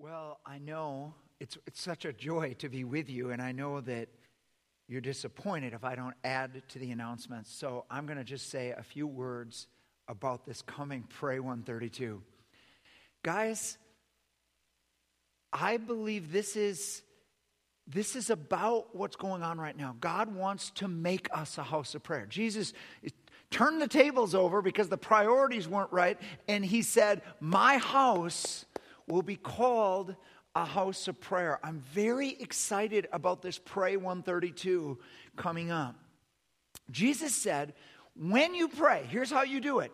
Well, I know it's, it's such a joy to be with you, and I know that you're disappointed if I don't add to the announcements. So I'm going to just say a few words about this coming Pray 132. Guys, I believe this is this is about what's going on right now. God wants to make us a house of prayer. Jesus turned the tables over because the priorities weren't right, and he said, My house will be called a house of prayer. I'm very excited about this Pray 132 coming up. Jesus said, when you pray, here's how you do it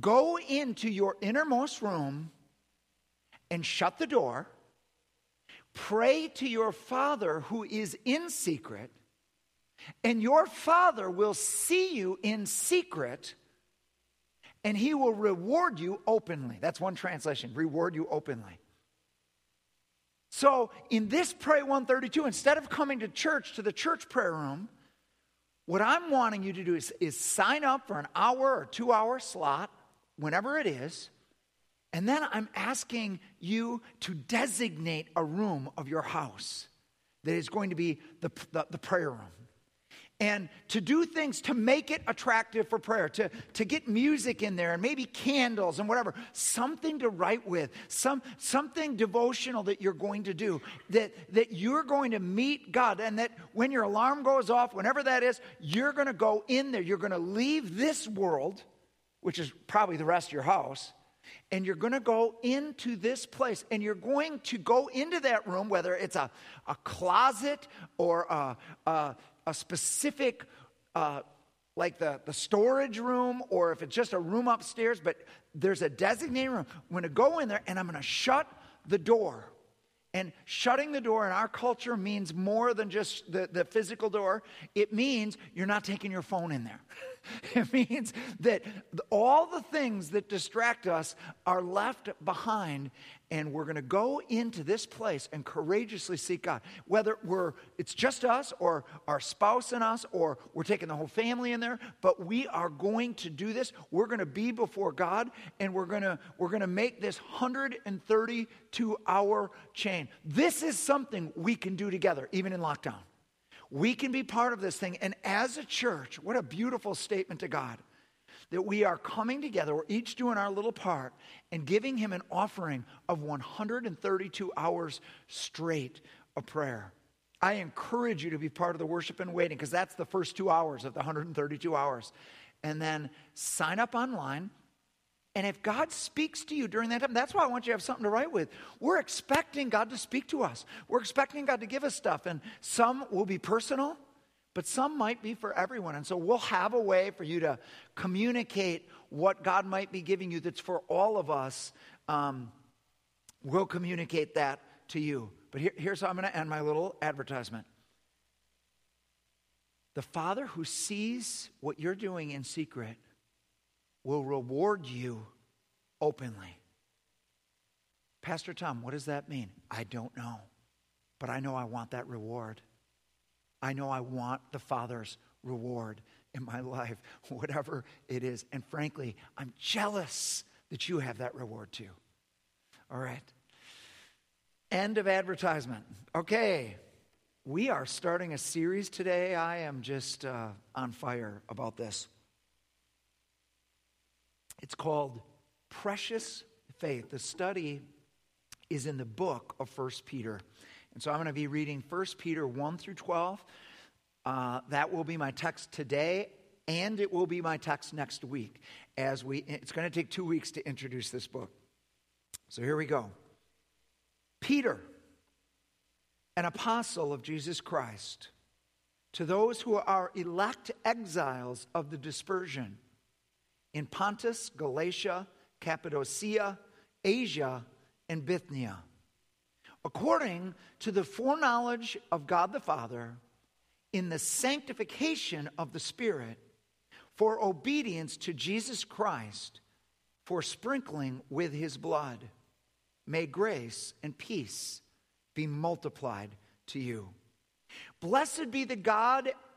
go into your innermost room and shut the door. Pray to your Father who is in secret, and your Father will see you in secret and he will reward you openly. That's one translation reward you openly. So, in this Pray 132, instead of coming to church, to the church prayer room, what I'm wanting you to do is, is sign up for an hour or two hour slot, whenever it is, and then I'm asking you to designate a room of your house that is going to be the, the, the prayer room and to do things to make it attractive for prayer, to, to get music in there and maybe candles and whatever, something to write with, some, something devotional that you're going to do, that, that you're going to meet God, and that when your alarm goes off, whenever that is, you're going to go in there. You're going to leave this world, which is probably the rest of your house, and you're going to go into this place and you're going to go into that room, whether it's a, a closet or a, a a specific, uh, like the, the storage room, or if it's just a room upstairs, but there's a designated room. I'm to go in there and I'm to shut the door. And shutting the door in our culture means more than just the, the physical door. It means you're not taking your phone in there. it means that all the things that distract us are left behind and we're going to go into this place and courageously seek God. Whether we're it's just us or our spouse and us or we're taking the whole family in there, but we are going to do this. We're going to be before God and we're going to we're going to make this 132 hour chain. This is something we can do together even in lockdown. We can be part of this thing and as a church, what a beautiful statement to God that we are coming together, we're each doing our little part and giving Him an offering of 132 hours straight of prayer. I encourage you to be part of the worship and waiting because that's the first two hours of the 132 hours. And then sign up online. And if God speaks to you during that time, that's why I want you to have something to write with. We're expecting God to speak to us. We're expecting God to give us stuff. And some will be personal, but some might be for everyone. And so we'll have a way for you to communicate what God might be giving you that's for all of us. Um, we'll communicate that to you. But here, here's how I'm going to end my little advertisement. The Father who sees what you're doing in secret will reward you openly. Pastor Tom, what does that mean? I don't know. But I know I want that reward. I know I want the Father's reward in my life, whatever it is. And frankly, I'm jealous that you have that reward too. All right. End of advertisement. Okay. We are starting a series today. I am just uh, on fire about this. It's called Precious Faith. The study is in the book of First Peter. And so I'm going to be reading 1 Peter 1 through 12. Uh, that will be my text today, and it will be my text next week. As we, it's going to take two weeks to introduce this book. So here we go. Peter, an apostle of Jesus Christ, to those who are elect exiles of the dispersion in Pontus, Galatia, Cappadocia, Asia, and Bithynia according to the foreknowledge of God the Father, in the sanctification of the Spirit, for obedience to Jesus Christ, for sprinkling with his blood. May grace and peace be multiplied to you. Blessed be the God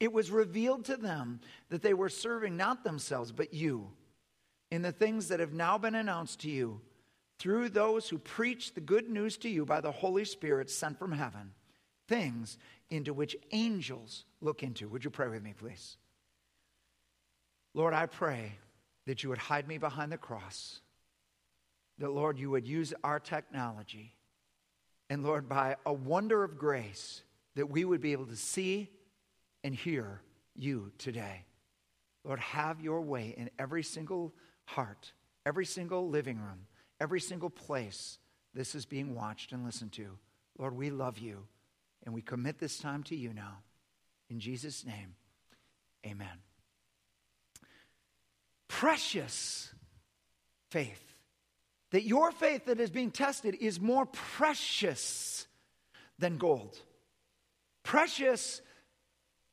It was revealed to them that they were serving not themselves, but you, in the things that have now been announced to you through those who preach the good news to you by the Holy Spirit sent from heaven, things into which angels look into. Would you pray with me, please? Lord, I pray that you would hide me behind the cross, that, Lord, you would use our technology, and, Lord, by a wonder of grace, that we would be able to see and hear you today. Lord, have your way in every single heart, every single living room, every single place this is being watched and listened to. Lord, we love you. And we commit this time to you now. In Jesus' name, amen. Precious faith. That your faith that is being tested is more precious than gold. Precious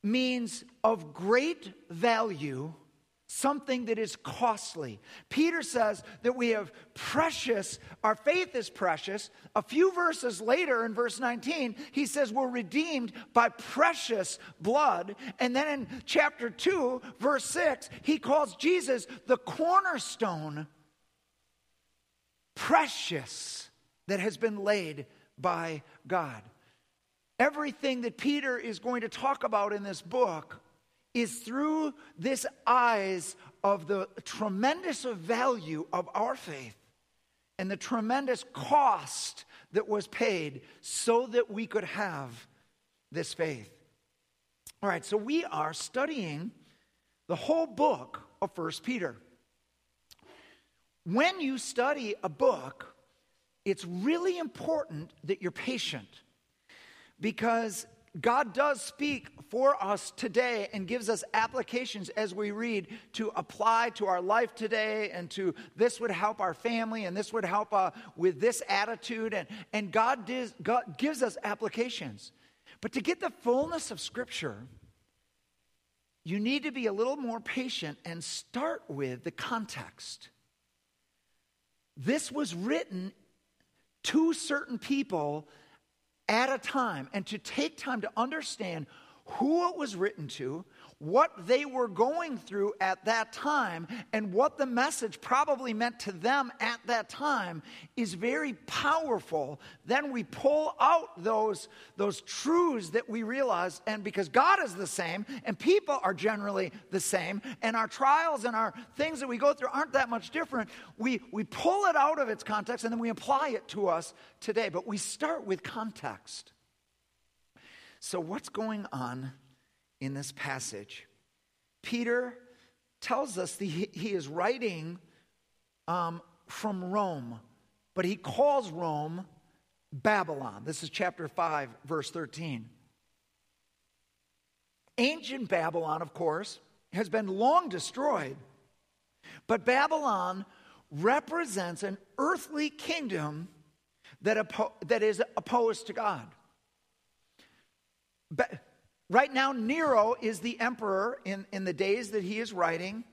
means of great value something that is costly. Peter says that we have precious, our faith is precious. A few verses later, in verse 19, he says we're redeemed by precious blood. And then in chapter 2, verse 6, he calls Jesus the cornerstone, precious, that has been laid by God. Everything that Peter is going to talk about in this book is through this eyes of the tremendous value of our faith and the tremendous cost that was paid so that we could have this faith. All right, so we are studying the whole book of First Peter. When you study a book, it's really important that you're patient because God does speak for us today and gives us applications as we read to apply to our life today and to this would help our family and this would help uh, with this attitude. And, and God, God gives us applications. But to get the fullness of Scripture, you need to be a little more patient and start with the context. This was written to certain people at a time and to take time to understand who it was written to, what they were going through at that time, and what the message probably meant to them at that time is very powerful. Then we pull out those, those truths that we realize, and because God is the same, and people are generally the same, and our trials and our things that we go through aren't that much different, we, we pull it out of its context and then we apply it to us today. But we start with context. So, what's going on in this passage. Peter tells us that he, is writing um, from Rome, but he calls Rome Babylon. This is chapter 5, verse 13. Ancient Babylon, of course, has been long destroyed, but Babylon represents an earthly kingdom that, oppo- that is opposed to God. Right now, Nero is the emperor in, in the days that he is writing.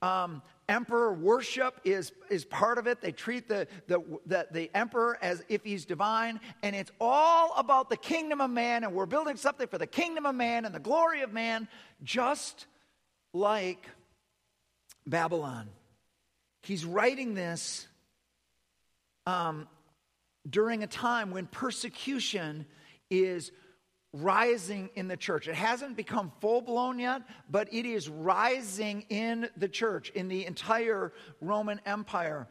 Um, emperor worship is, is part of it. They treat the, the, the, the emperor as if he's divine. And it's all about the kingdom of man. And we're building something for the kingdom of man and the glory of man, just like Babylon. He's writing this um, during a time when persecution is rising in the church. It hasn't become full blown yet, but it is rising in the church, in the entire Roman Empire.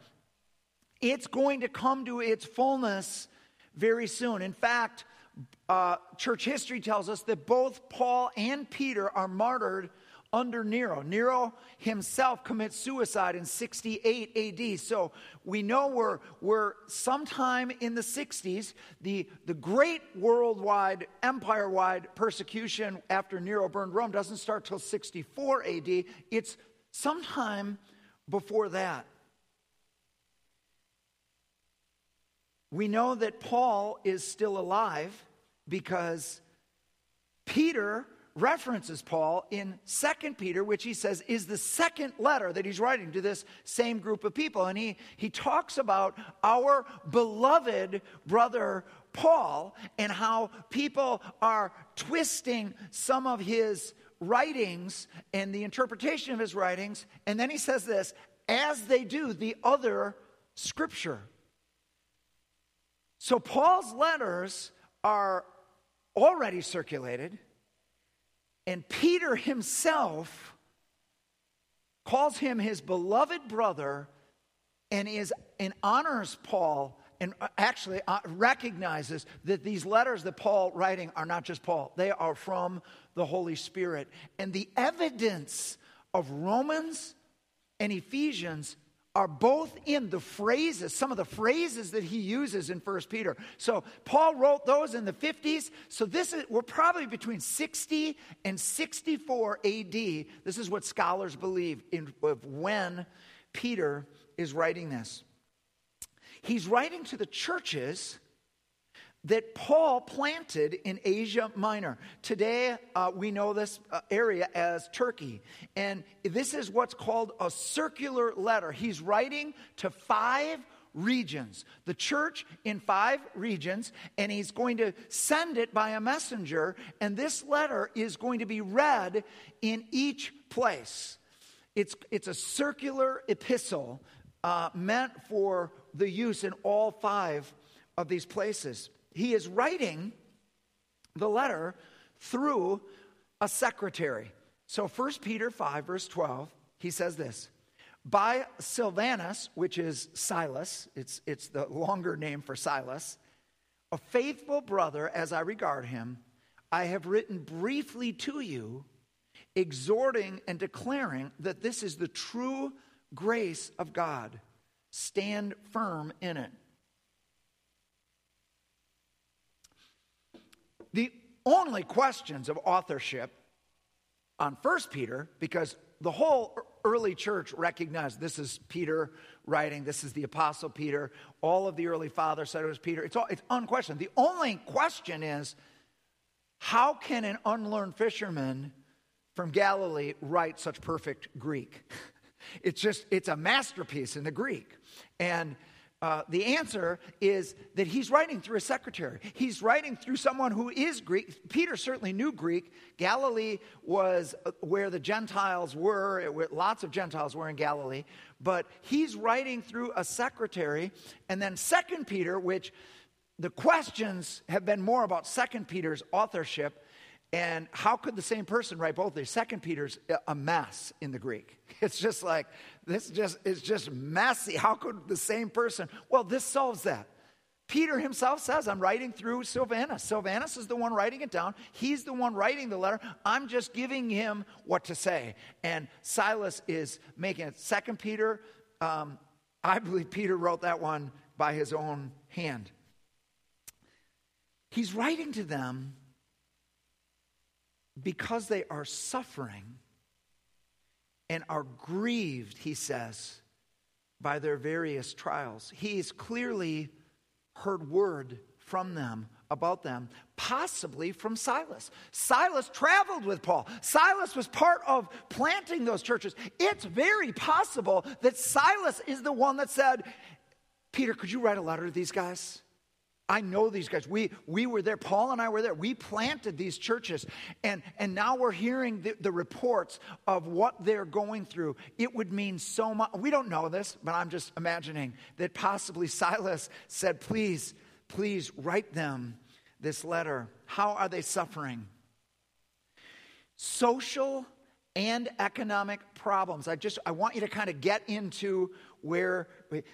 It's going to come to its fullness very soon. In fact, uh, church history tells us that both Paul and Peter are martyred under Nero. Nero himself commits suicide in 68 AD. So we know we're, we're sometime in the 60s. The, the great worldwide, empire wide persecution after Nero burned Rome doesn't start till 64 AD. It's sometime before that. We know that Paul is still alive because Peter references Paul in Second Peter, which he says is the second letter that he's writing to this same group of people. And he, he talks about our beloved brother Paul and how people are twisting some of his writings and the interpretation of his writings. And then he says this as they do the other scripture. So Paul's letters are already circulated. And Peter himself calls him his beloved brother and is and honors Paul and actually uh, recognizes that these letters that Paul writing are not just Paul. They are from the Holy Spirit. And the evidence of Romans and Ephesians are both in the phrases, some of the phrases that he uses in First Peter. So Paul wrote those in the 50s. So this is we're probably between 60 and 64 AD. This is what scholars believe in of when Peter is writing this. He's writing to the churches that Paul planted in Asia Minor. Today, uh, we know this uh, area as Turkey. And this is what's called a circular letter. He's writing to five regions, the church in five regions, and he's going to send it by a messenger. And this letter is going to be read in each place. It's, it's a circular epistle uh, meant for the use in all five of these places he is writing the letter through a secretary. So 1 Peter 5, verse 12, he says this By Silvanus, which is Silas, it's, it's the longer name for Silas, a faithful brother as I regard him, I have written briefly to you, exhorting and declaring that this is the true grace of God. Stand firm in it. The only questions of authorship on First Peter, because the whole early church recognized this is Peter writing, this is the Apostle Peter. All of the early fathers said it was Peter. It's, all, it's unquestioned. The only question is how can an unlearned fisherman from Galilee write such perfect Greek? It's just, it's a masterpiece in the Greek. And uh, the answer is that he's writing through a secretary. He's writing through someone who is Greek. Peter certainly knew Greek. Galilee was uh, where the Gentiles were, lots of Gentiles were in Galilee. But he's writing through a secretary. And then, Second Peter, which the questions have been more about Second Peter's authorship and how could the same person write both of these? Second Peter's a mess in the Greek. It's just like this just is just messy. How could the same person? Well, this solves that. Peter himself says, I'm writing through Silvanus. Silvanus is the one writing it down. He's the one writing the letter. I'm just giving him what to say. And Silas is making it. Second Peter, um, I believe Peter wrote that one by his own hand. He's writing to them because they are suffering and are grieved, he says, by their various trials. He's clearly heard word from them about them, possibly from Silas. Silas traveled with Paul. Silas was part of planting those churches. It's very possible that Silas is the one that said, Peter, could you write a letter to these guys? I know these guys. We, we were there. Paul and I were there. We planted these churches. And, and now we're hearing the, the reports of what they're going through. It would mean so much. We don't know this, but I'm just imagining that possibly Silas said, Please, please write them this letter. How are they suffering? Social and economic problems. I just I want you to kind of get into where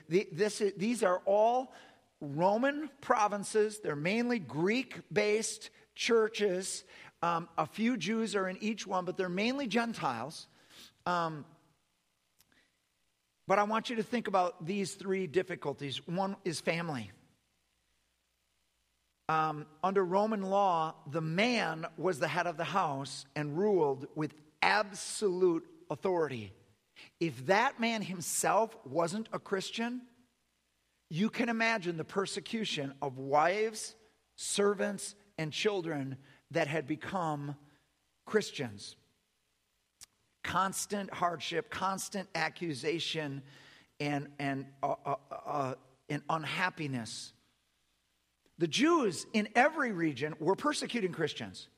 this these are all Roman provinces. They're mainly Greek based churches. Um, a few Jews are in each one, but they're mainly Gentiles. Um, but I want you to think about these three difficulties. One is family. Um, under Roman law, the man was the head of the house and ruled with absolute authority. If that man himself wasn't a Christian, you can imagine the persecution of wives, servants, and children that had become Christians. Constant hardship, constant accusation, and, and, uh, uh, uh, and unhappiness. The Jews in every region were persecuting Christians.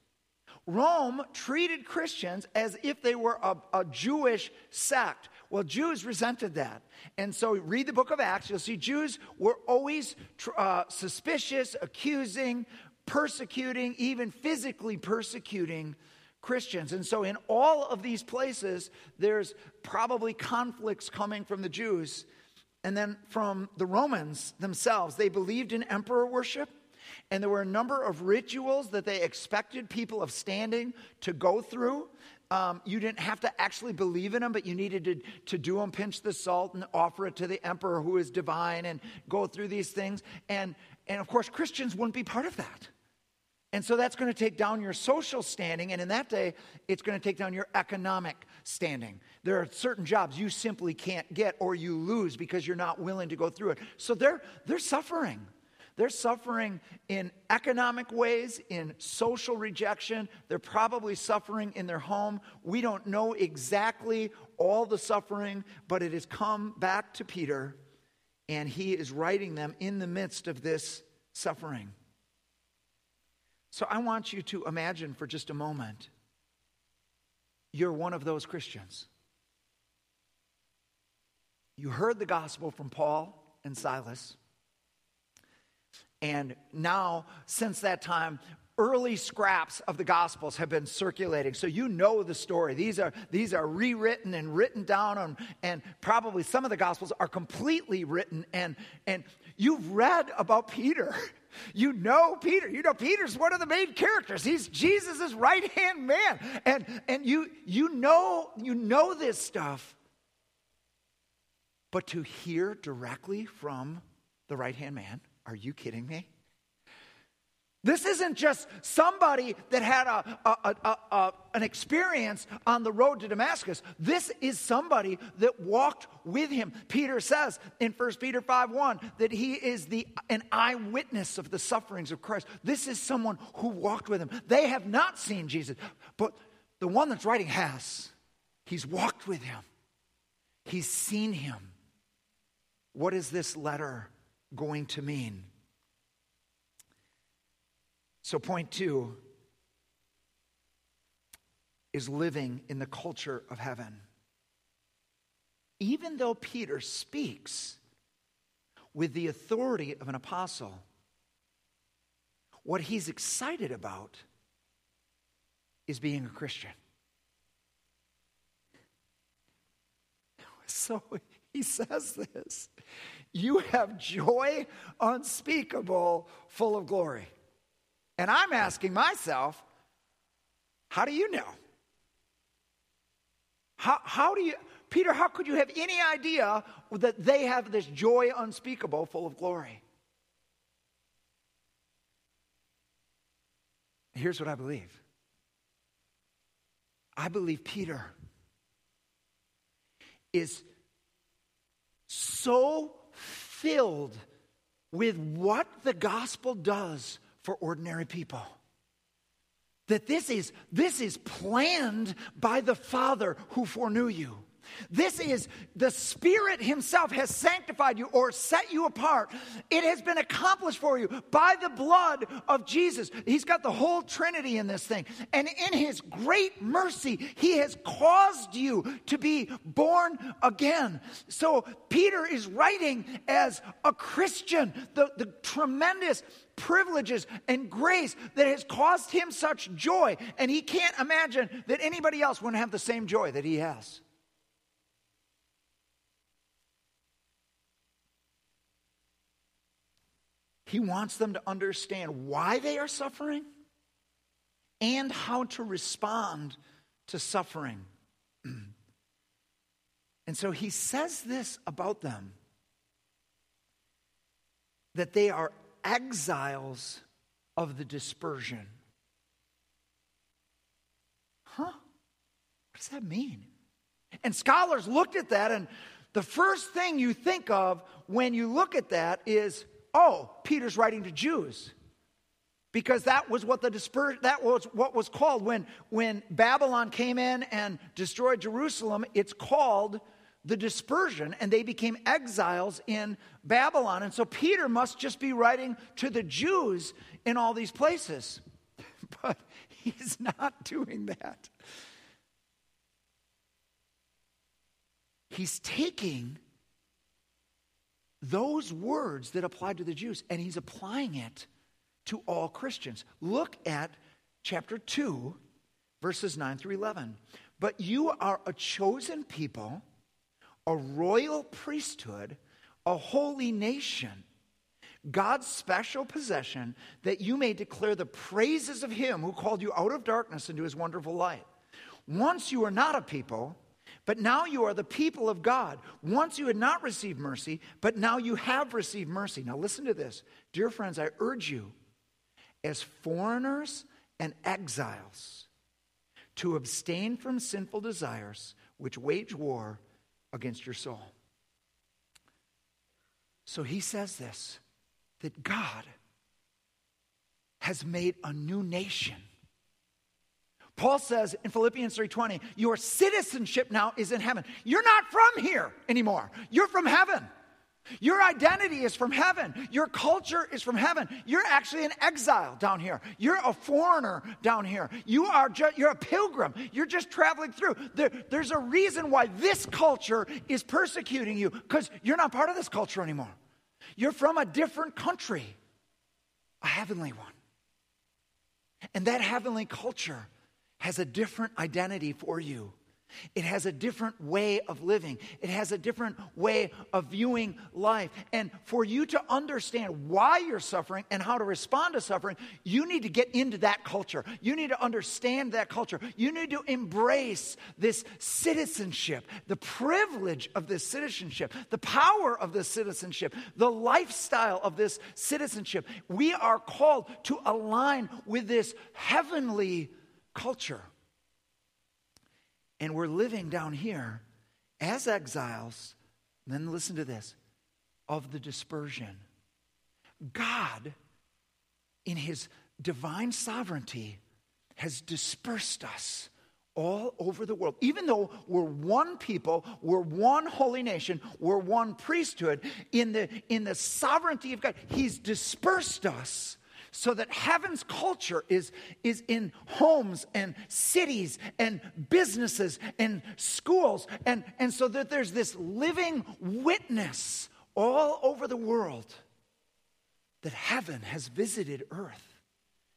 Rome treated Christians as if they were a, a Jewish sect. Well, Jews resented that. And so read the book of Acts, you'll see Jews were always uh, suspicious, accusing, persecuting, even physically persecuting Christians. And so in all of these places, there's probably conflicts coming from the Jews and then from the Romans themselves. They believed in emperor worship. And there were a number of rituals that they expected people of standing to go through. Um, you didn't have to actually believe in them, but you needed to, to do them, pinch the salt, and offer it to the emperor who is divine, and go through these things. And, and of course, Christians wouldn't be part of that. And so that's going to take down your social standing, and in that day, it's going to take down your economic standing. There are certain jobs you simply can't get or you lose because you're not willing to go through it. So they're, they're suffering. They're suffering in economic ways, in social rejection. They're probably suffering in their home. We don't know exactly all the suffering, but it has come back to Peter, and he is writing them in the midst of this suffering. So I want you to imagine for just a moment you're one of those Christians. You heard the gospel from Paul and Silas. And now, since that time, early scraps of the gospels have been circulating. So you know the story. These are these are rewritten and written down on, and probably some of the gospels are completely written. And and you've read about peter. You know peter. You know peter's one of the main characters. He's jesus' right hand man. And and you you know you know this stuff. But to hear directly from the right hand man are you kidding me? This isn't just somebody that had a, a, a, a, an experience on the road to Damascus. This is somebody that walked with him. Peter says in 1 Peter 5 1 that he is the, an eyewitness of the sufferings of Christ. This is someone who walked with him. They have not seen Jesus, but the one that's writing has. He's walked with him, he's seen him. What is this letter? Going to mean. So, point two is living in the culture of heaven. Even though Peter speaks with the authority of an apostle, what he's excited about is being a Christian. So he says this you have joy unspeakable, full of glory. And I'm asking myself, how do you know? How, how do you, Peter, how could you have any idea that they have this joy unspeakable, full of glory? Here's what I believe I believe Peter is so filled with what the gospel does for ordinary people. That this is, this is planned by the Father who foreknew you. This is the Spirit Himself has sanctified you or set you apart. It has been accomplished for you by the blood of Jesus. He's got the whole Trinity in this thing. And in His great mercy, He has caused you to be born again. So Peter is writing as a Christian, the, the tremendous privileges and grace that has caused him such joy. And he can't imagine that anybody else wouldn't have the same joy that he has. He wants them to understand why they are suffering and how to respond to suffering. and so he says this about them that they are exiles of the dispersion. Huh? What does that mean? And scholars looked at that, and the first thing you think of when you look at that is oh, Peter's writing to Jews. Because that was what the disper- that was what was called when, when Babylon came in and destroyed Jerusalem, it's called the dispersion, and they became exiles in Babylon. And so Peter must just be writing to the Jews in all these places. But he's not doing that. He's taking those words that applied to the Jews, and he's applying it to all Christians. Look at chapter 2, verses 9 through 11. But you are a chosen people, a royal priesthood, a holy nation, God's special possession, that you may declare the praises of him who called you out of darkness into his wonderful light. Once you were not a people, but now you are the people of God. Once you had not received mercy, but now you have received mercy. Now listen to this. Dear friends, I urge you, as foreigners and exiles, to abstain from sinful desires which wage war against your soul. So he says this that God has made a new nation Paul says in Philippians 3:20, your citizenship now is in heaven. You're not from here anymore. You're from heaven. Your identity is from heaven. Your culture is from heaven. You're actually an exile down here. You're a foreigner down here. You are just, you're a pilgrim. You're just traveling through. There, there's a reason why this culture is persecuting you because you're not part of this culture anymore. You're from a different country, a heavenly one. And that heavenly culture has a different identity for you. It has a different way of living. It has a different way of viewing life. And for you to understand why you're suffering and how to respond to suffering, you need to get into that culture. You need to understand that culture. You need to embrace this citizenship, the privilege of this citizenship, the power of this citizenship, the lifestyle of this citizenship. We are called to align with this heavenly culture. And we're living down here as exiles. then listen to this of the dispersion. God, in his divine sovereignty, has dispersed us all over the world. Even though we're one people, we're one holy nation, we're one priesthood, in the, in the sovereignty of God, He's dispersed us so that heaven's culture is, is in homes and cities and businesses and schools. And, and so that there's this living witness all over the world that heaven has visited earth.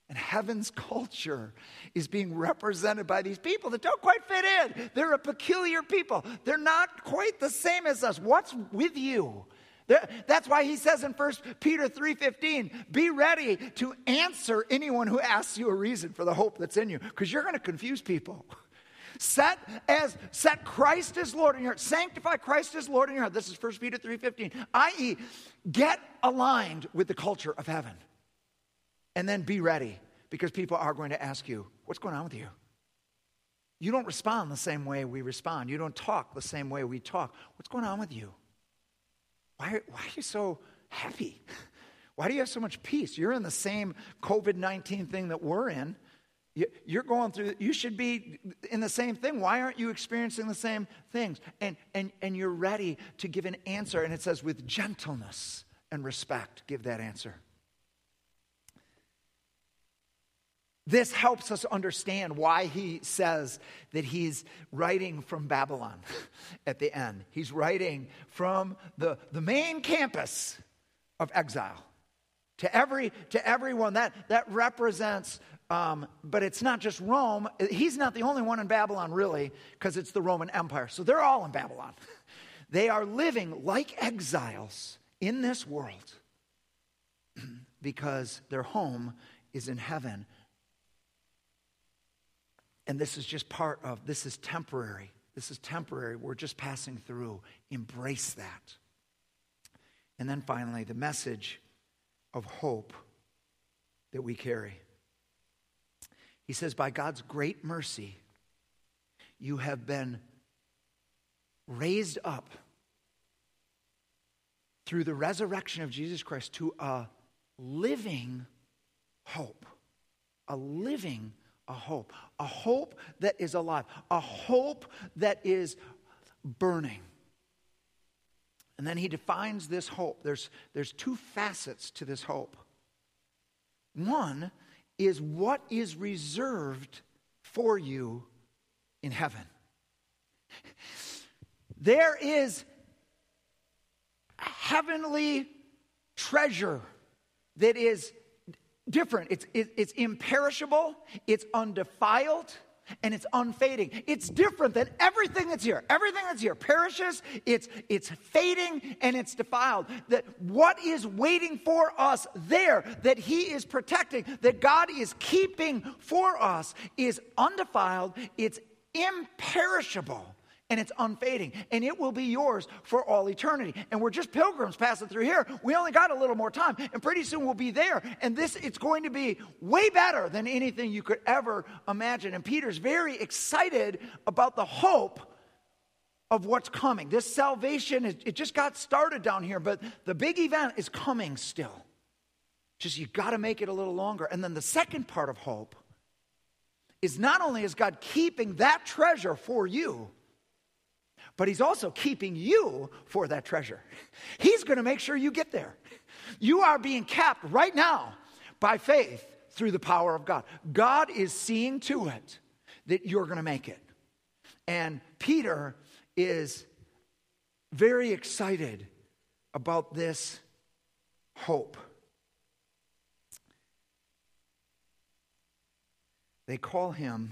And heaven's culture is being represented by these people that don't quite fit in. They're a peculiar people. They're not quite the same as us. What's with you? That's why he says in 1 Peter 3:15, be ready to answer anyone who asks you a reason for the hope that's in you because you're going to confuse people. Set as set Christ as Lord in your heart. Sanctify Christ as Lord in your heart. This is 1 Peter 3:15. I.e., get aligned with the culture of heaven. And then be ready because people are going to ask you, what's going on with you? You don't respond the same way we respond. You don't talk the same way we talk. What's going on with you? Why, why are you so happy? Why do you have so much peace? You're in the same COVID 19 thing that we're in. You're going through, you should be in the same thing. Why aren't you experiencing the same things? And, and, and you're ready to give an answer. And it says, with gentleness and respect, give that answer. This helps us understand why he says that he's writing from Babylon at the end. He's writing from the, the main campus of exile to every to everyone. That that represents um, but it's not just rome. He's not the only one in babylon really because it's the roman empire. So they're all in babylon. They are living like exiles in this world because their home is in heaven and this is just part of this is temporary this is temporary we're just passing through embrace that and then finally the message of hope that we carry. He says, By God's great mercy, you have been raised up through the resurrection of Jesus Christ to a living hope. A living a hope. A hope that is alive. A hope that is burning. And then he defines this hope. There's, there's two facets to this hope. One is what is reserved for you in heaven. There is heavenly treasure that is different. It's, it's imperishable, it's undefiled, and it's unfading. It's different than everything that's here. Everything that's here perishes, it's, it's fading, and it's defiled. That what is waiting for us there, that He is protecting, that God is keeping for us, is undefiled, it's imperishable and it's unfading, and it will be yours for all eternity. And we're just pilgrims passing through here. We only got a little more time, and pretty soon we'll be there. And this, it's going to be way better than anything you could ever imagine. And Peter's very excited about the hope of what's coming. This salvation, it just got started down here, but the big event is coming still. Just you got to make it a little longer. And then the second part of hope is not only is God keeping that treasure for you, but He's also keeping you for that treasure. He's going to make sure you get there. You are being kept right now by faith through the power of God. God is seeing to it that you're going to make it. And Peter is very excited about this hope. They call him,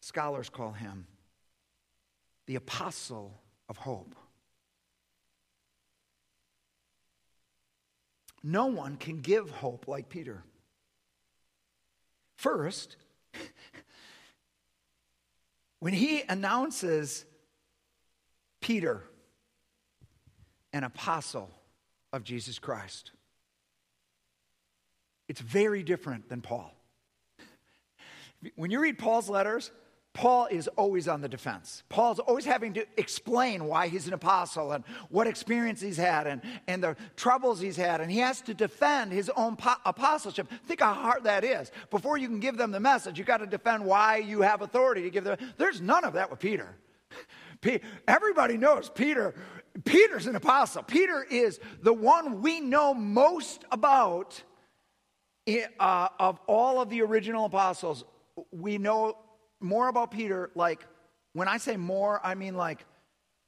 scholars call him, the apostle of hope. No one can give hope like Peter. First, when he announces Peter, an apostle of Jesus Christ, it's very different than Paul. When you read Paul's letters, Paul is always on the defense. Paul's always having to explain why he's an apostle and what experience he's had and, and the troubles he's had. And he has to defend his own po- apostleship. Think how hard that is. Before you can give them the message, you got to defend why you have authority to give them. There's none of that with Peter. Everybody knows Peter. Peter's an apostle. Peter is the one we know most about uh, of all of the original apostles. We know more about Peter, like, when I say more, I mean like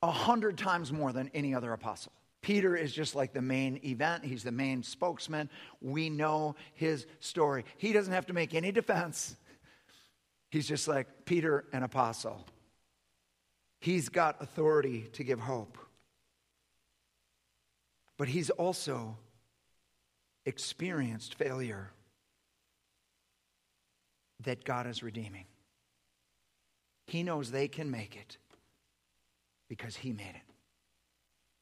a hundred times more than any other apostle. Peter is just like the main event. He's the main spokesman. We know his story. He doesn't have to make any defense. He's just like Peter, an apostle. He's got authority to give hope. But he's also experienced failure that God is redeeming. He knows they can make it because He made it.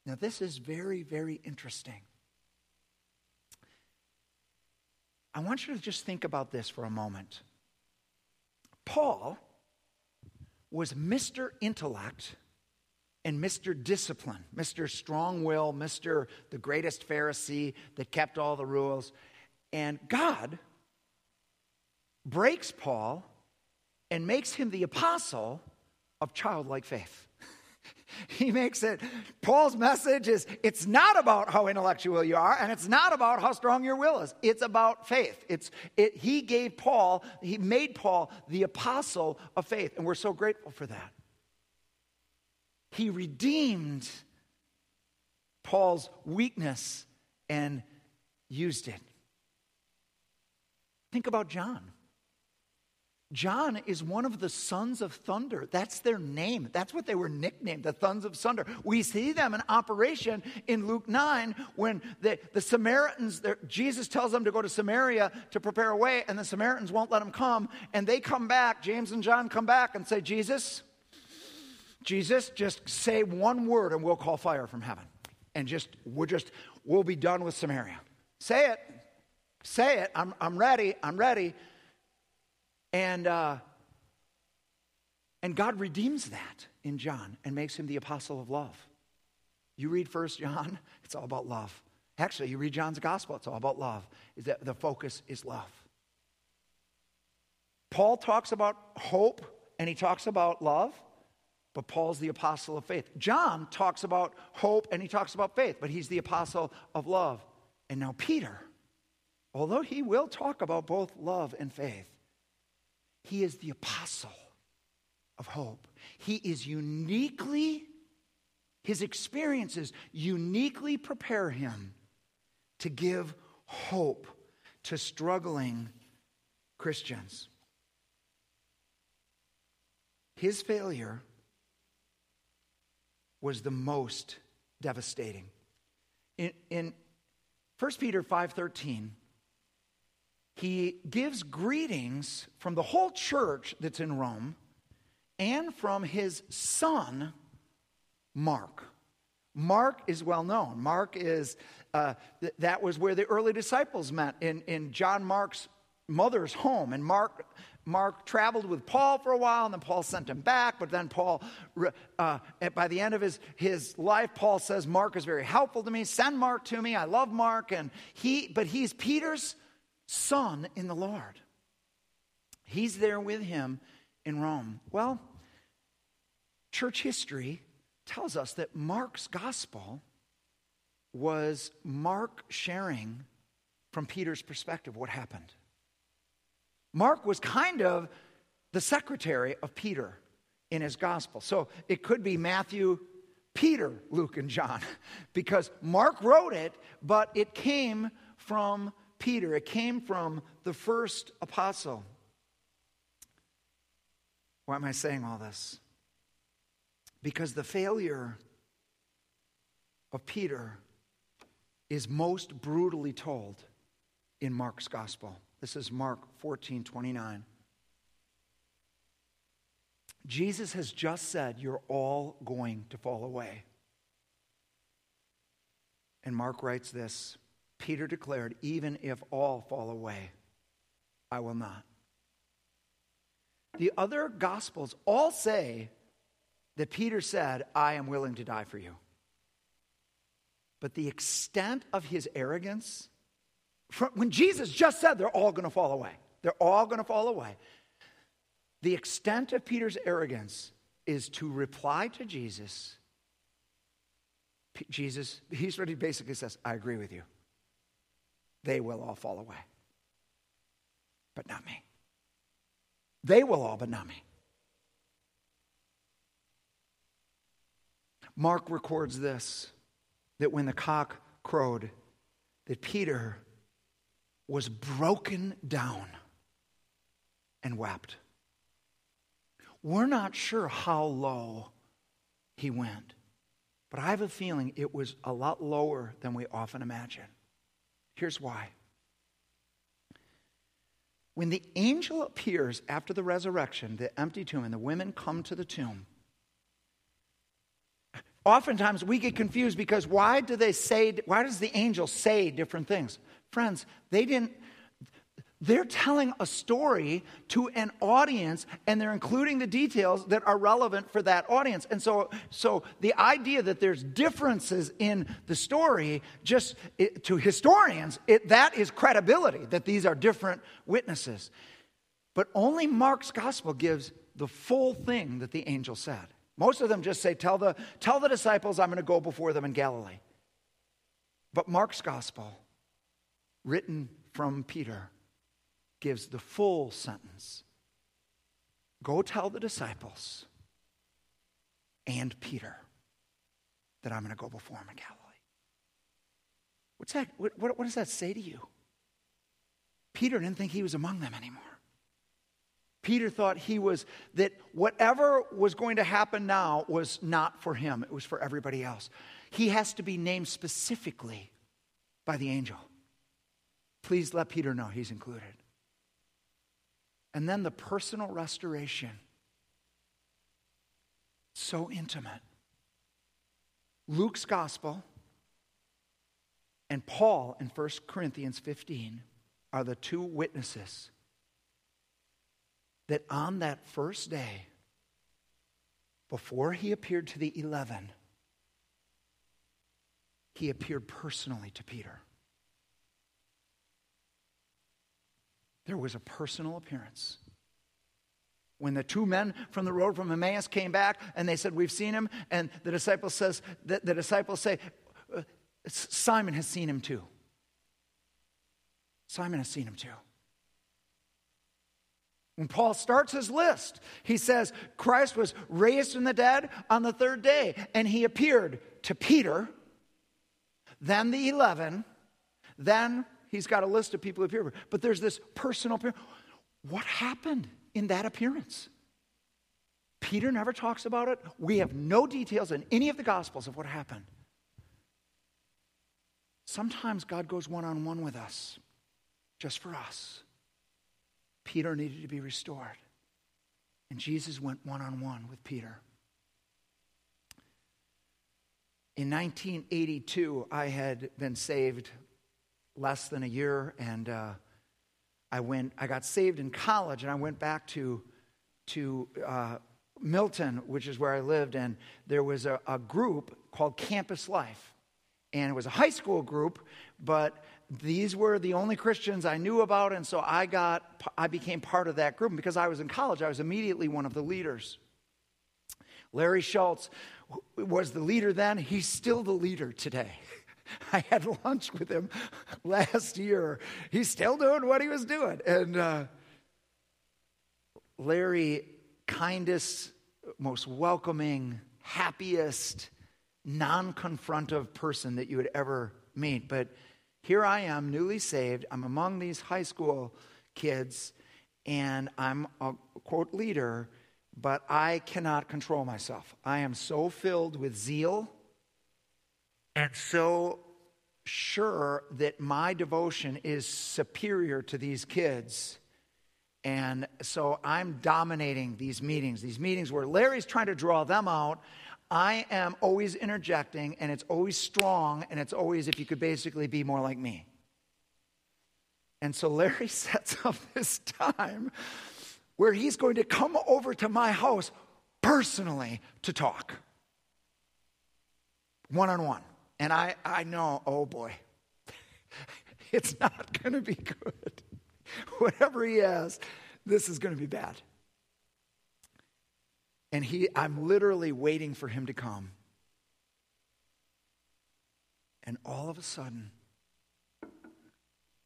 Now, this is very, very interesting. I want you to just think about this for a moment. Paul was Mr. Intellect and Mr. Discipline, Mr. Strong Will, Mr. the greatest Pharisee that kept all the rules. And God breaks Paul and makes him the apostle of childlike faith. he makes it, Paul's message is it's not about how intellectual you are, and it's not about how strong your will is. It's about faith. It's, it, he gave Paul, he made Paul the apostle of faith, and we're so grateful for that. He redeemed Paul's weakness and used it. Think about John. John is one of the sons of thunder. That's their name. That's what they were nicknamed, the sons of thunder. We see them in operation in Luke 9 when the, the Samaritans, Jesus tells them to go to Samaria to prepare a way, and the Samaritans won't let them come. And they come back, James and John come back and say, Jesus, Jesus, just say one word and we'll call fire from heaven. And just, we'll just, we'll be done with Samaria. Say it. Say it. I'm, I'm ready. I'm ready. And, uh, and God redeems that in John and makes him the apostle of love. You read First John, it's all about love. Actually, you read John's gospel, it's all about love. Is that the focus is love. Paul talks about hope and he talks about love, but Paul's the apostle of faith. John talks about hope and he talks about faith, but he's the apostle of love. And now Peter, although he will talk about both love and faith, he is the apostle of hope. He is uniquely, his experiences uniquely prepare him to give hope to struggling Christians. His failure was the most devastating. In, in 1 Peter 5:13, he gives greetings from the whole church that's in Rome and from his son, Mark. Mark is well known. Mark is, uh, th- that was where the early disciples met in, in John Mark's mother's home. And Mark, Mark traveled with Paul for a while, and then Paul sent him back. But then Paul, uh, by the end of his, his life, Paul says, Mark is very helpful to me. Send Mark to me. I love Mark. And he, but he's Peter's son in the Lord. He's there with him in Rome. Well, church history tells us that Mark's gospel was Mark sharing from Peter's perspective what happened. Mark was kind of the secretary of Peter in his gospel. So it could be Matthew, Peter, Luke, and John, because Mark wrote it, but it came from Peter. It came from the first apostle. Why am I saying all this? Because the failure of Peter is most brutally told in Mark's gospel. This is Mark 14 29. Jesus has just said, You're all going to fall away. And Mark writes this Peter declared, Even if all fall away, I will not. The other gospels all say that Peter said, I am willing to die for you. But the extent of his arrogance, when Jesus just said they're all going to fall away, they're all going to fall away. The extent of Peter's arrogance is to reply to Jesus. Jesus, he's ready, basically says, I agree with you they will all fall away. But not me. They will all, but not me. Mark records this that when the cock crowed, that Peter was broken down and wept. We're not sure how low he went, but I have a feeling it was a lot lower than we often imagine. Here's why. When the angel appears after the resurrection, the empty tomb, and the women come to the tomb, oftentimes we get confused because why do they say, why does the angel say different things? Friends, they didn't, they're telling a story to an audience and they're including the details that are relevant for that audience. And so, so the idea that there's differences in the story, just it, to historians, it, that is credibility, that these are different witnesses. But only Mark's gospel gives the full thing that the angel said. Most of them just say, Tell the, tell the disciples I'm going to go before them in Galilee. But Mark's gospel, written from Peter, gives the full sentence Go tell the disciples and Peter that I'm going to go before him in Galilee. What's that? What, what, what does that say to you? Peter didn't think he was among them anymore. Peter thought he was, that whatever was going to happen now was not for him, it was for everybody else. He has to be named specifically by the angel. Please let Peter know he's included. And then the personal restoration. So intimate. Luke's gospel and Paul in 1 Corinthians 15 are the two witnesses that on that first day, before he appeared to the 11, he appeared personally to Peter. There was a personal appearance. When the two men from the road from Emmaus came back and they said, We've seen him, and the disciples says the, the disciples say, uh, Simon has seen him too. Simon has seen him too. When Paul starts his list, he says Christ was raised from the dead on the third day, and he appeared to Peter, then the 11, then he's got a list of people who appeared. But there's this personal appearance. What happened in that appearance? Peter never talks about it. We have no details in any of the Gospels of what happened. Sometimes God goes one on one with us, just for us. Peter needed to be restored. And Jesus went one on one with Peter. In 1982, I had been saved less than a year, and uh, I went. I got saved in college, and I went back to to uh, Milton, which is where I lived, and there was a, a group called Campus Life, and it was a high school group, but these were the only Christians I knew about, and so I got I became part of that group. Because I was in college, I was immediately one of the leaders. Larry Schultz was the leader then. He's still the leader today. I had lunch with him last year. He's still doing what he was doing. And uh, Larry, kindest, most welcoming, happiest, non confrontive person that you would ever meet. But here I am, newly saved. I'm among these high school kids, and I'm a quote leader, but I cannot control myself. I am so filled with zeal and so sure that my devotion is superior to these kids. And so I'm dominating these meetings, these meetings where Larry's trying to draw them out. I am always interjecting, and it's always strong, and it's always if you could basically be more like me. And so Larry sets up this time where he's going to come over to my house personally to talk one on one. And I, I know, oh boy, it's not going to be good. Whatever he has, this is going to be bad. And he, I'm literally waiting for him to come. And all of a sudden,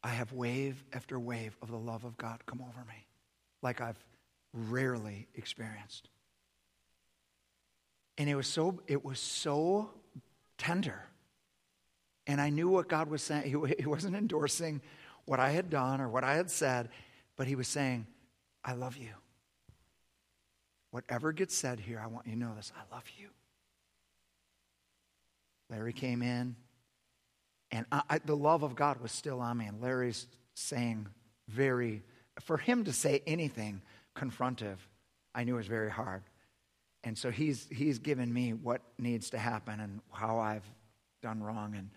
I have wave after wave of the love of God come over me like I've rarely experienced. And it was so, it was so tender. And I knew what God was saying. He, wasn't endorsing what I had done or what I had said, but he was saying, I love you. Whatever gets said here, I want you to know this. I love you. Larry came in, and I, I, the love of God was still on me. And Larry's saying very, for him to say anything confrontive, I knew was very hard. And so he's, he's given me what needs to happen and how I've done wrong. And,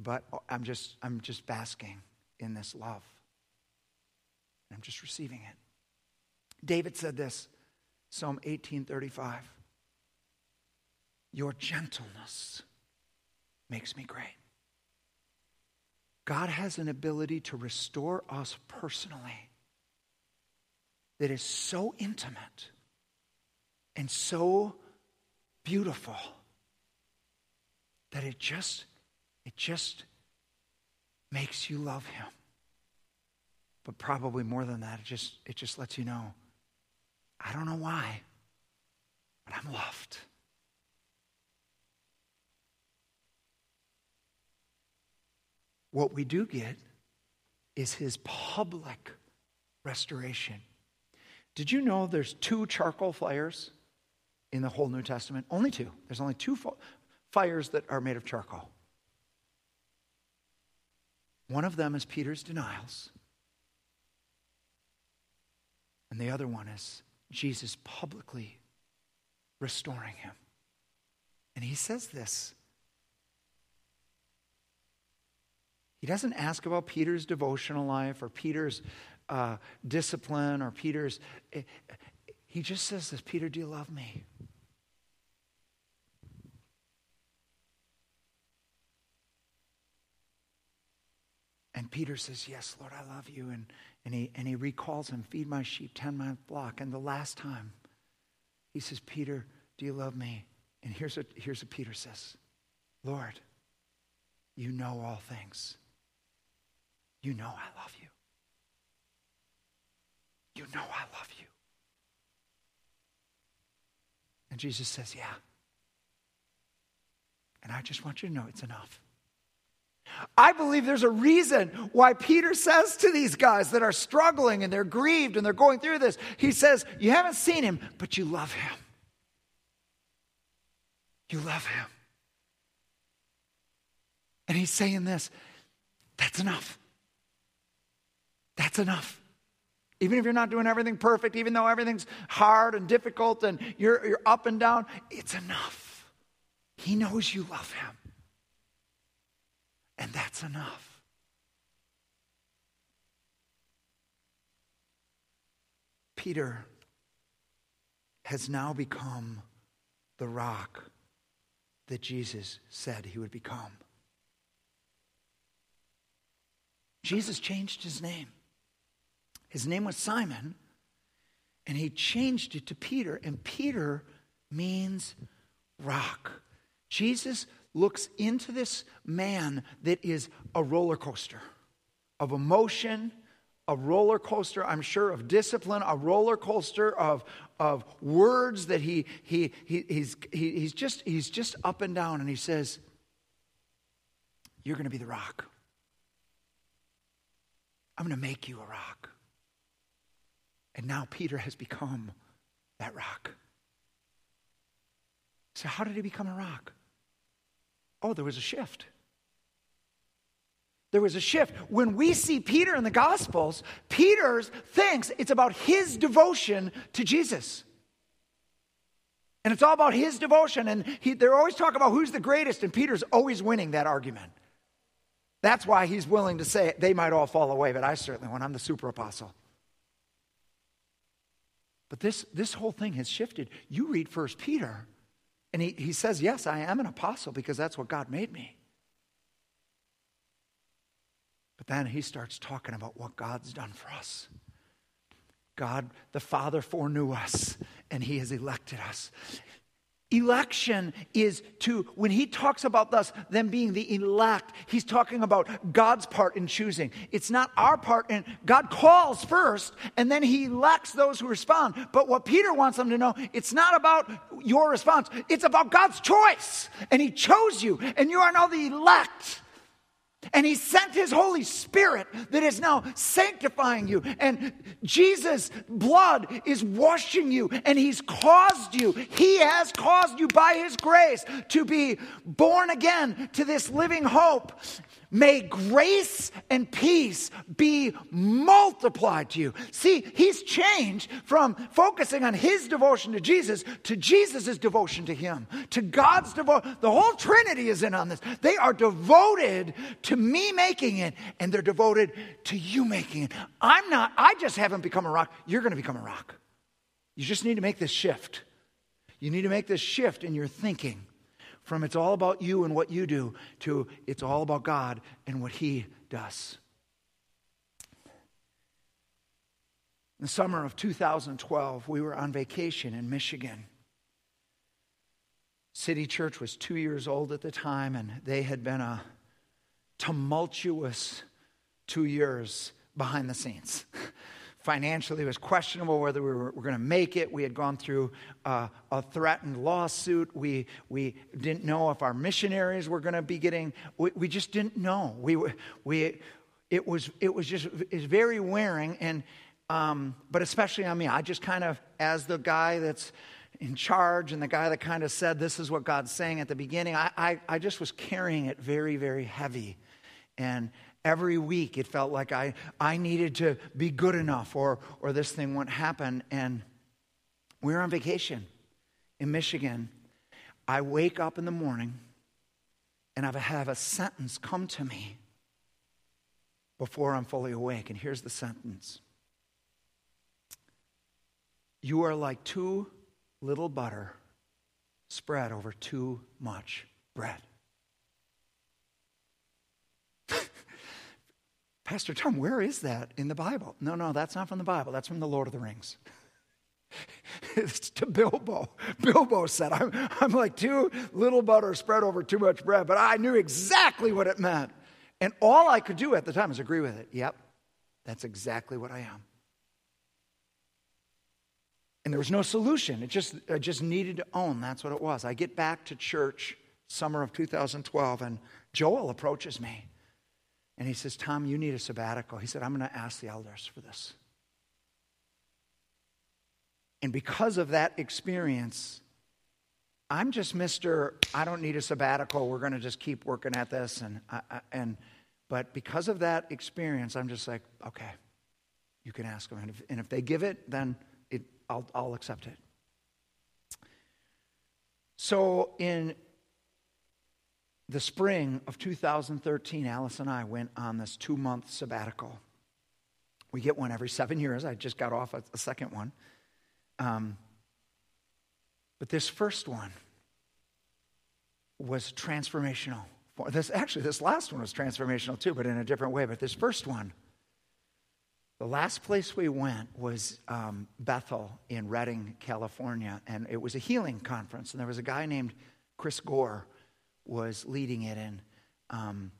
but I'm just, I'm just basking in this love. I'm just receiving it. David said this, Psalm 1835. Your gentleness makes me great. God has an ability to restore us personally that is so intimate and so beautiful that it just it just makes you love him but probably more than that it just it just lets you know i don't know why but i'm loved what we do get is his public restoration did you know there's two charcoal fires in the whole New Testament? Only two. There's only two fires that are made of charcoal. One of them is Peter's denials, and the other one is Jesus publicly restoring him. And he says this. He doesn't ask about Peter's devotional life or Peter's uh, discipline or Peter's. Eh, he just says this Peter, do you love me? And Peter says, Yes, Lord, I love you. And, and, he, and he recalls him, Feed my sheep 10 mile block. And the last time, he says, Peter, do you love me? And here's what, here's what Peter says Lord, you know all things. You know I love you. You know I love you. And Jesus says, Yeah. And I just want you to know it's enough. I believe there's a reason why Peter says to these guys that are struggling and they're grieved and they're going through this, he says, You haven't seen him, but you love him. You love him. And he's saying this that's enough. That's enough. Even if you're not doing everything perfect, even though everything's hard and difficult and you're, you're up and down, it's enough. He knows you love him. And that's enough. Peter has now become the rock that Jesus said he would become. Jesus changed his name. His name was Simon, and he changed it to Peter, and Peter means rock. Jesus looks into this man that is a roller coaster of emotion, a roller coaster, I'm sure, of discipline, a roller coaster of, of words that he, he, he, he's, he, he's, just, he's just up and down. And he says, You're going to be the rock. I'm going to make you a rock. And now Peter has become that rock. So, how did he become a rock? Oh, there was a shift. There was a shift. When we see Peter in the Gospels, Peter thinks it's about his devotion to Jesus. And it's all about his devotion. And he, they're always talking about who's the greatest, and Peter's always winning that argument. That's why he's willing to say it. they might all fall away, but I certainly won't. I'm the super apostle. But this, this whole thing has shifted. You read First Peter, and he, he says, Yes, I am an apostle because that's what God made me. But then he starts talking about what God's done for us. God, the Father, foreknew us, and he has elected us. Election is to, when he talks about us, them being the elect, he's talking about God's part in choosing. It's not our part, and God calls first, and then he elects those who respond. But what Peter wants them to know, it's not about your response, it's about God's choice. And he chose you, and you are now the elect. And he sent his Holy Spirit that is now sanctifying you. And Jesus' blood is washing you. And he's caused you, he has caused you by his grace to be born again to this living hope May grace and peace be multiplied to you. See, he's changed from focusing on his devotion to Jesus to Jesus' devotion to him, to God's devotion. The whole Trinity is in on this. They are devoted to me making it, and they're devoted to you making it. I'm not, I just haven't become a rock. You're going to become a rock. You just need to make this shift. You need to make this shift in your thinking from it's all about you and what you do to it's all about God and what He does. In the summer of 2012, we were on vacation in Michigan. City Church was two years old at the time, and they had been a tumultuous two years behind the scenes. financially it was questionable whether we were, were going to make it. We had gone through uh, a threatened lawsuit. We, we didn't know if our missionaries were going to be getting, we, we just didn't know. We, we, it, was, it was just it very wearing, and, um, but especially on me. I just kind of, as the guy that's in charge and the guy that kind of said, This is what God's saying at the beginning, I, I, I just was carrying it very, very heavy. And every week it felt like I, I needed to be good enough or, or this thing wouldn't happen. And we were on vacation in Michigan. I wake up in the morning and I have a sentence come to me before I'm fully awake. And here's the sentence You are like too little butter spread over too much bread. Pastor Tom, where is that in the Bible? No, no, that's not from the Bible. That's from the Lord of the Rings. it's to Bilbo. Bilbo said, I'm, I'm like too little butter spread over too much bread, but I knew exactly what it meant. And all I could do at the time is agree with it. Yep, that's exactly what I am. And there was no solution. It just, I just needed to own that's what it was. I get back to church summer of 2012, and Joel approaches me. And he says, Tom, you need a sabbatical. He said, I'm going to ask the elders for this. And because of that experience, I'm just Mr. I don't need a sabbatical. We're going to just keep working at this. And, and, but because of that experience, I'm just like, okay, you can ask them. And if, and if they give it, then it, I'll, I'll accept it. So in the spring of 2013, Alice and I went on this two month sabbatical. We get one every seven years. I just got off a, a second one. Um, but this first one was transformational. This actually, this last one was transformational too, but in a different way. But this first one, the last place we went was um, Bethel in Redding, California, and it was a healing conference. And there was a guy named Chris Gore was leading it in. Um,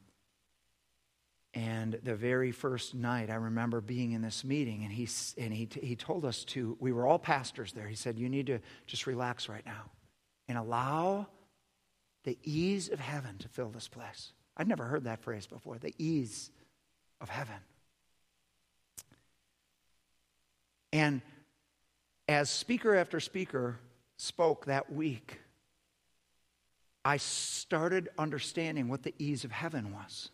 and the very first night, I remember being in this meeting, and, he, and he, he told us to, we were all pastors there. He said, You need to just relax right now and allow the ease of heaven to fill this place. I'd never heard that phrase before the ease of heaven. And as speaker after speaker spoke that week, I started understanding what the ease of heaven was.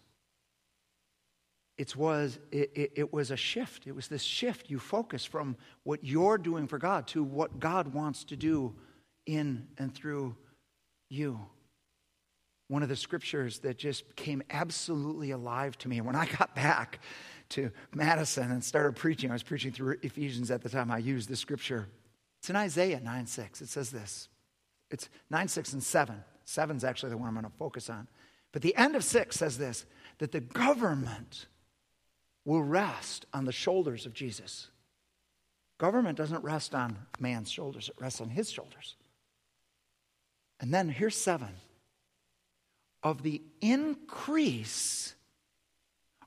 It was, it, it, it, was a shift. It was this shift. You focus from what you're doing for God to what God wants to do in and through you. One of the scriptures that just came absolutely alive to me when I got back to Madison and started preaching, I was preaching through Ephesians at the time, I used this scripture. It's in Isaiah 9 6. It says this it's 9 6 and 7. Seven's actually the one I'm going to focus on. But the end of six says this that the government will rest on the shoulders of Jesus. Government doesn't rest on man's shoulders, it rests on his shoulders. And then here's seven of the increase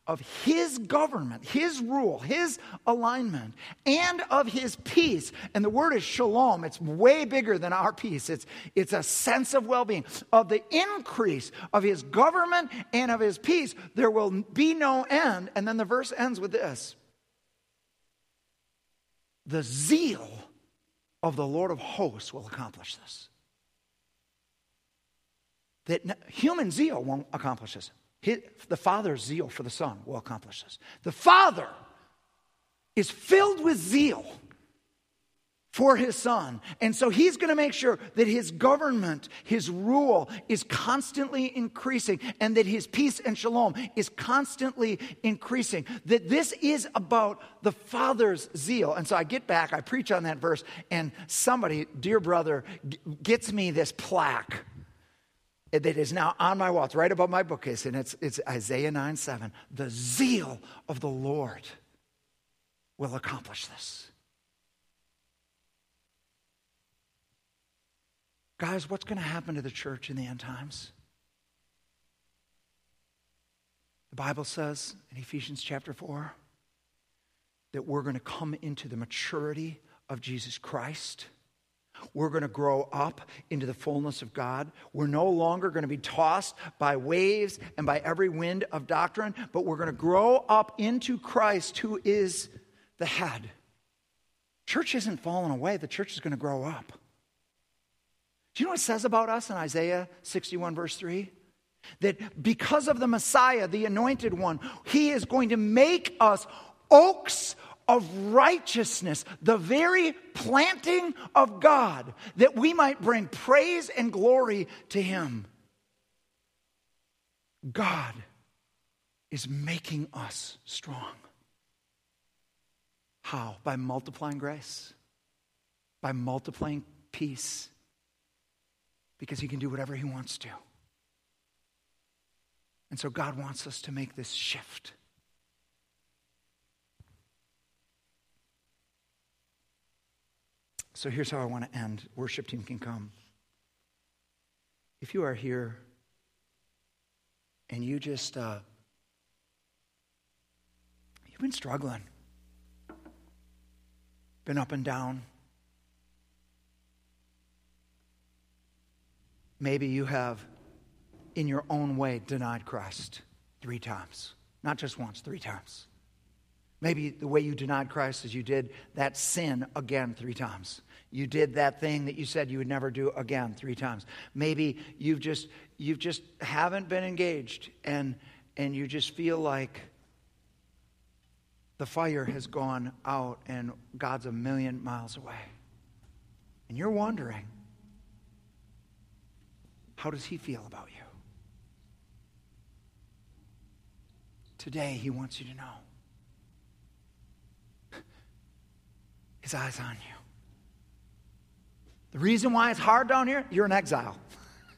of his government, his rule, his alignment, and of his peace. And the word is shalom. It's way bigger than our peace. It's, it's a sense of well being. Of the increase of his government and of his peace, there will be no end. And then the verse ends with this The zeal of the Lord of hosts will accomplish this. That human zeal won't accomplish this. The Father's zeal for the Son will accomplish this. The Father is filled with zeal for his son. And so he's going to make sure that his government, his rule is constantly increasing and that his peace and shalom is constantly increasing. That this is about the father's zeal. And so I get back, I preach on that verse, and somebody, dear brother, gets me this plaque that is now on my wall. It's right above my bookcase, and it's, it's Isaiah 9 7. The zeal of the Lord will accomplish this. Guys, what's going to happen to the church in the end times? The Bible says in Ephesians chapter 4 that we're going to come into the maturity of Jesus Christ. We're going to grow up into the fullness of God. We're no longer going to be tossed by waves and by every wind of doctrine, but we're going to grow up into Christ, who is the head. Church isn't falling away, the church is going to grow up. Do you know what it says about us in Isaiah 61, verse 3? That because of the Messiah, the anointed one, he is going to make us oaks of righteousness, the very planting of God, that we might bring praise and glory to him. God is making us strong. How? By multiplying grace, by multiplying peace because he can do whatever he wants to. And so God wants us to make this shift. So here's how I want to end. Worship team can come. If you are here and you just, uh, you've been struggling, been up and down, Maybe you have, in your own way, denied Christ three times. Not just once, three times. Maybe the way you denied Christ is you did that sin again three times. You did that thing that you said you would never do again three times. Maybe you've just you've just haven't been engaged and and you just feel like the fire has gone out and God's a million miles away. And you're wondering, how does he feel about you? Today, he wants you to know his eyes on you. The reason why it's hard down here, you're in exile.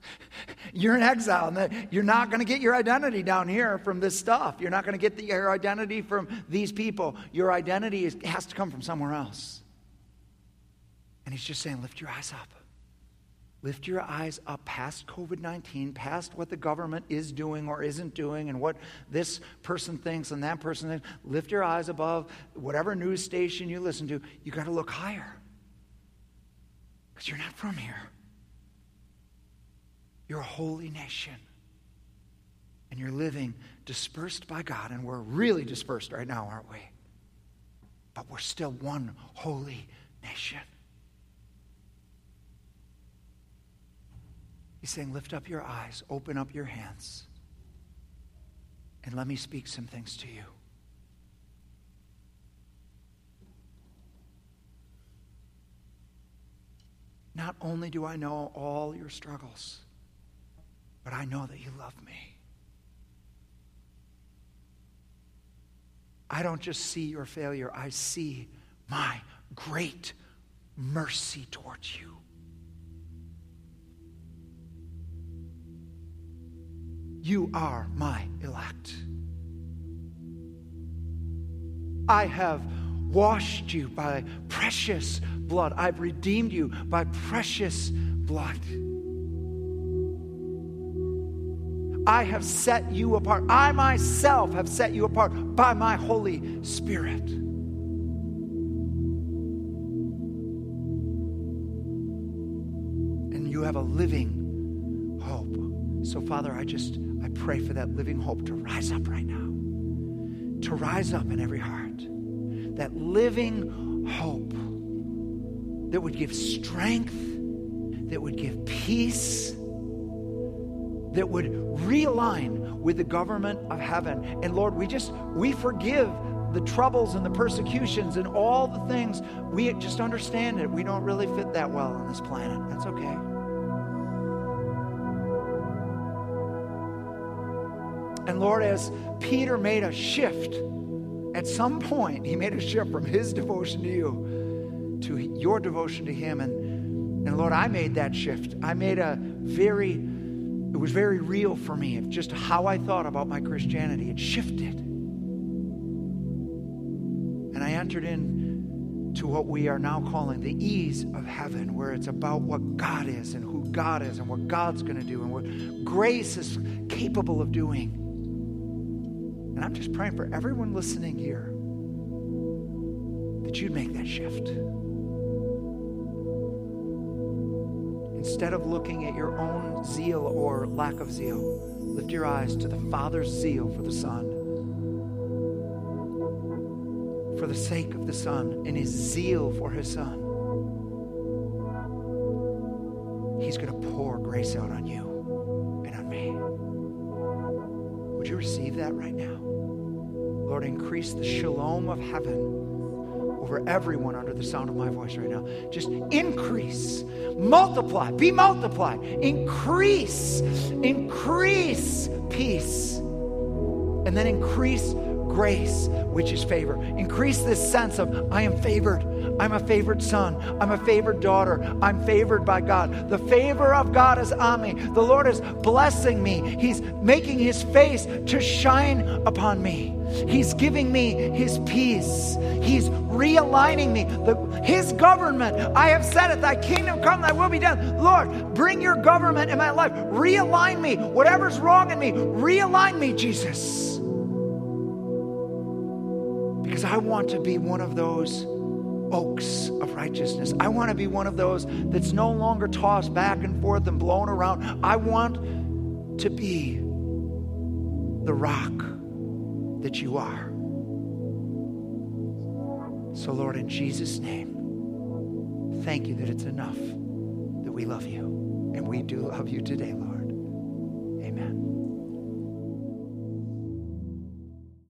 you're in exile, and you're not going to get your identity down here from this stuff. You're not going to get the, your identity from these people. Your identity is, has to come from somewhere else. And he's just saying, lift your eyes up. Lift your eyes up past COVID 19, past what the government is doing or isn't doing, and what this person thinks and that person thinks. Lift your eyes above whatever news station you listen to. You got to look higher because you're not from here. You're a holy nation. And you're living dispersed by God, and we're really dispersed right now, aren't we? But we're still one holy nation. He's saying, Lift up your eyes, open up your hands, and let me speak some things to you. Not only do I know all your struggles, but I know that you love me. I don't just see your failure, I see my great mercy towards you. You are my elect. I have washed you by precious blood. I've redeemed you by precious blood. I have set you apart. I myself have set you apart by my Holy Spirit. And you have a living hope. So, Father, I just I pray for that living hope to rise up right now, to rise up in every heart. That living hope that would give strength, that would give peace, that would realign with the government of heaven. And Lord, we just, we forgive the troubles and the persecutions and all the things. We just understand it. We don't really fit that well on this planet. That's okay. And Lord, as Peter made a shift, at some point, he made a shift from his devotion to you to your devotion to him. And, and Lord, I made that shift. I made a very, it was very real for me of just how I thought about my Christianity. It shifted. And I entered in to what we are now calling the ease of heaven, where it's about what God is and who God is and what God's going to do and what grace is capable of doing. And I'm just praying for everyone listening here that you'd make that shift. Instead of looking at your own zeal or lack of zeal, lift your eyes to the Father's zeal for the Son. For the sake of the Son and his zeal for his Son, increase the shalom of heaven over everyone under the sound of my voice right now. Just increase, multiply, be multiplied, increase, increase peace, and then increase grace, which is favor. Increase this sense of, I am favored. I'm a favored son. I'm a favored daughter. I'm favored by God. The favor of God is on me. The Lord is blessing me. He's making his face to shine upon me. He's giving me his peace. He's realigning me. The, his government, I have said it, thy kingdom come, thy will be done. Lord, bring your government in my life. Realign me. Whatever's wrong in me, realign me, Jesus. Because I want to be one of those oaks of righteousness. I want to be one of those that's no longer tossed back and forth and blown around. I want to be the rock that you are. So, Lord, in Jesus' name, thank you that it's enough that we love you. And we do love you today, Lord.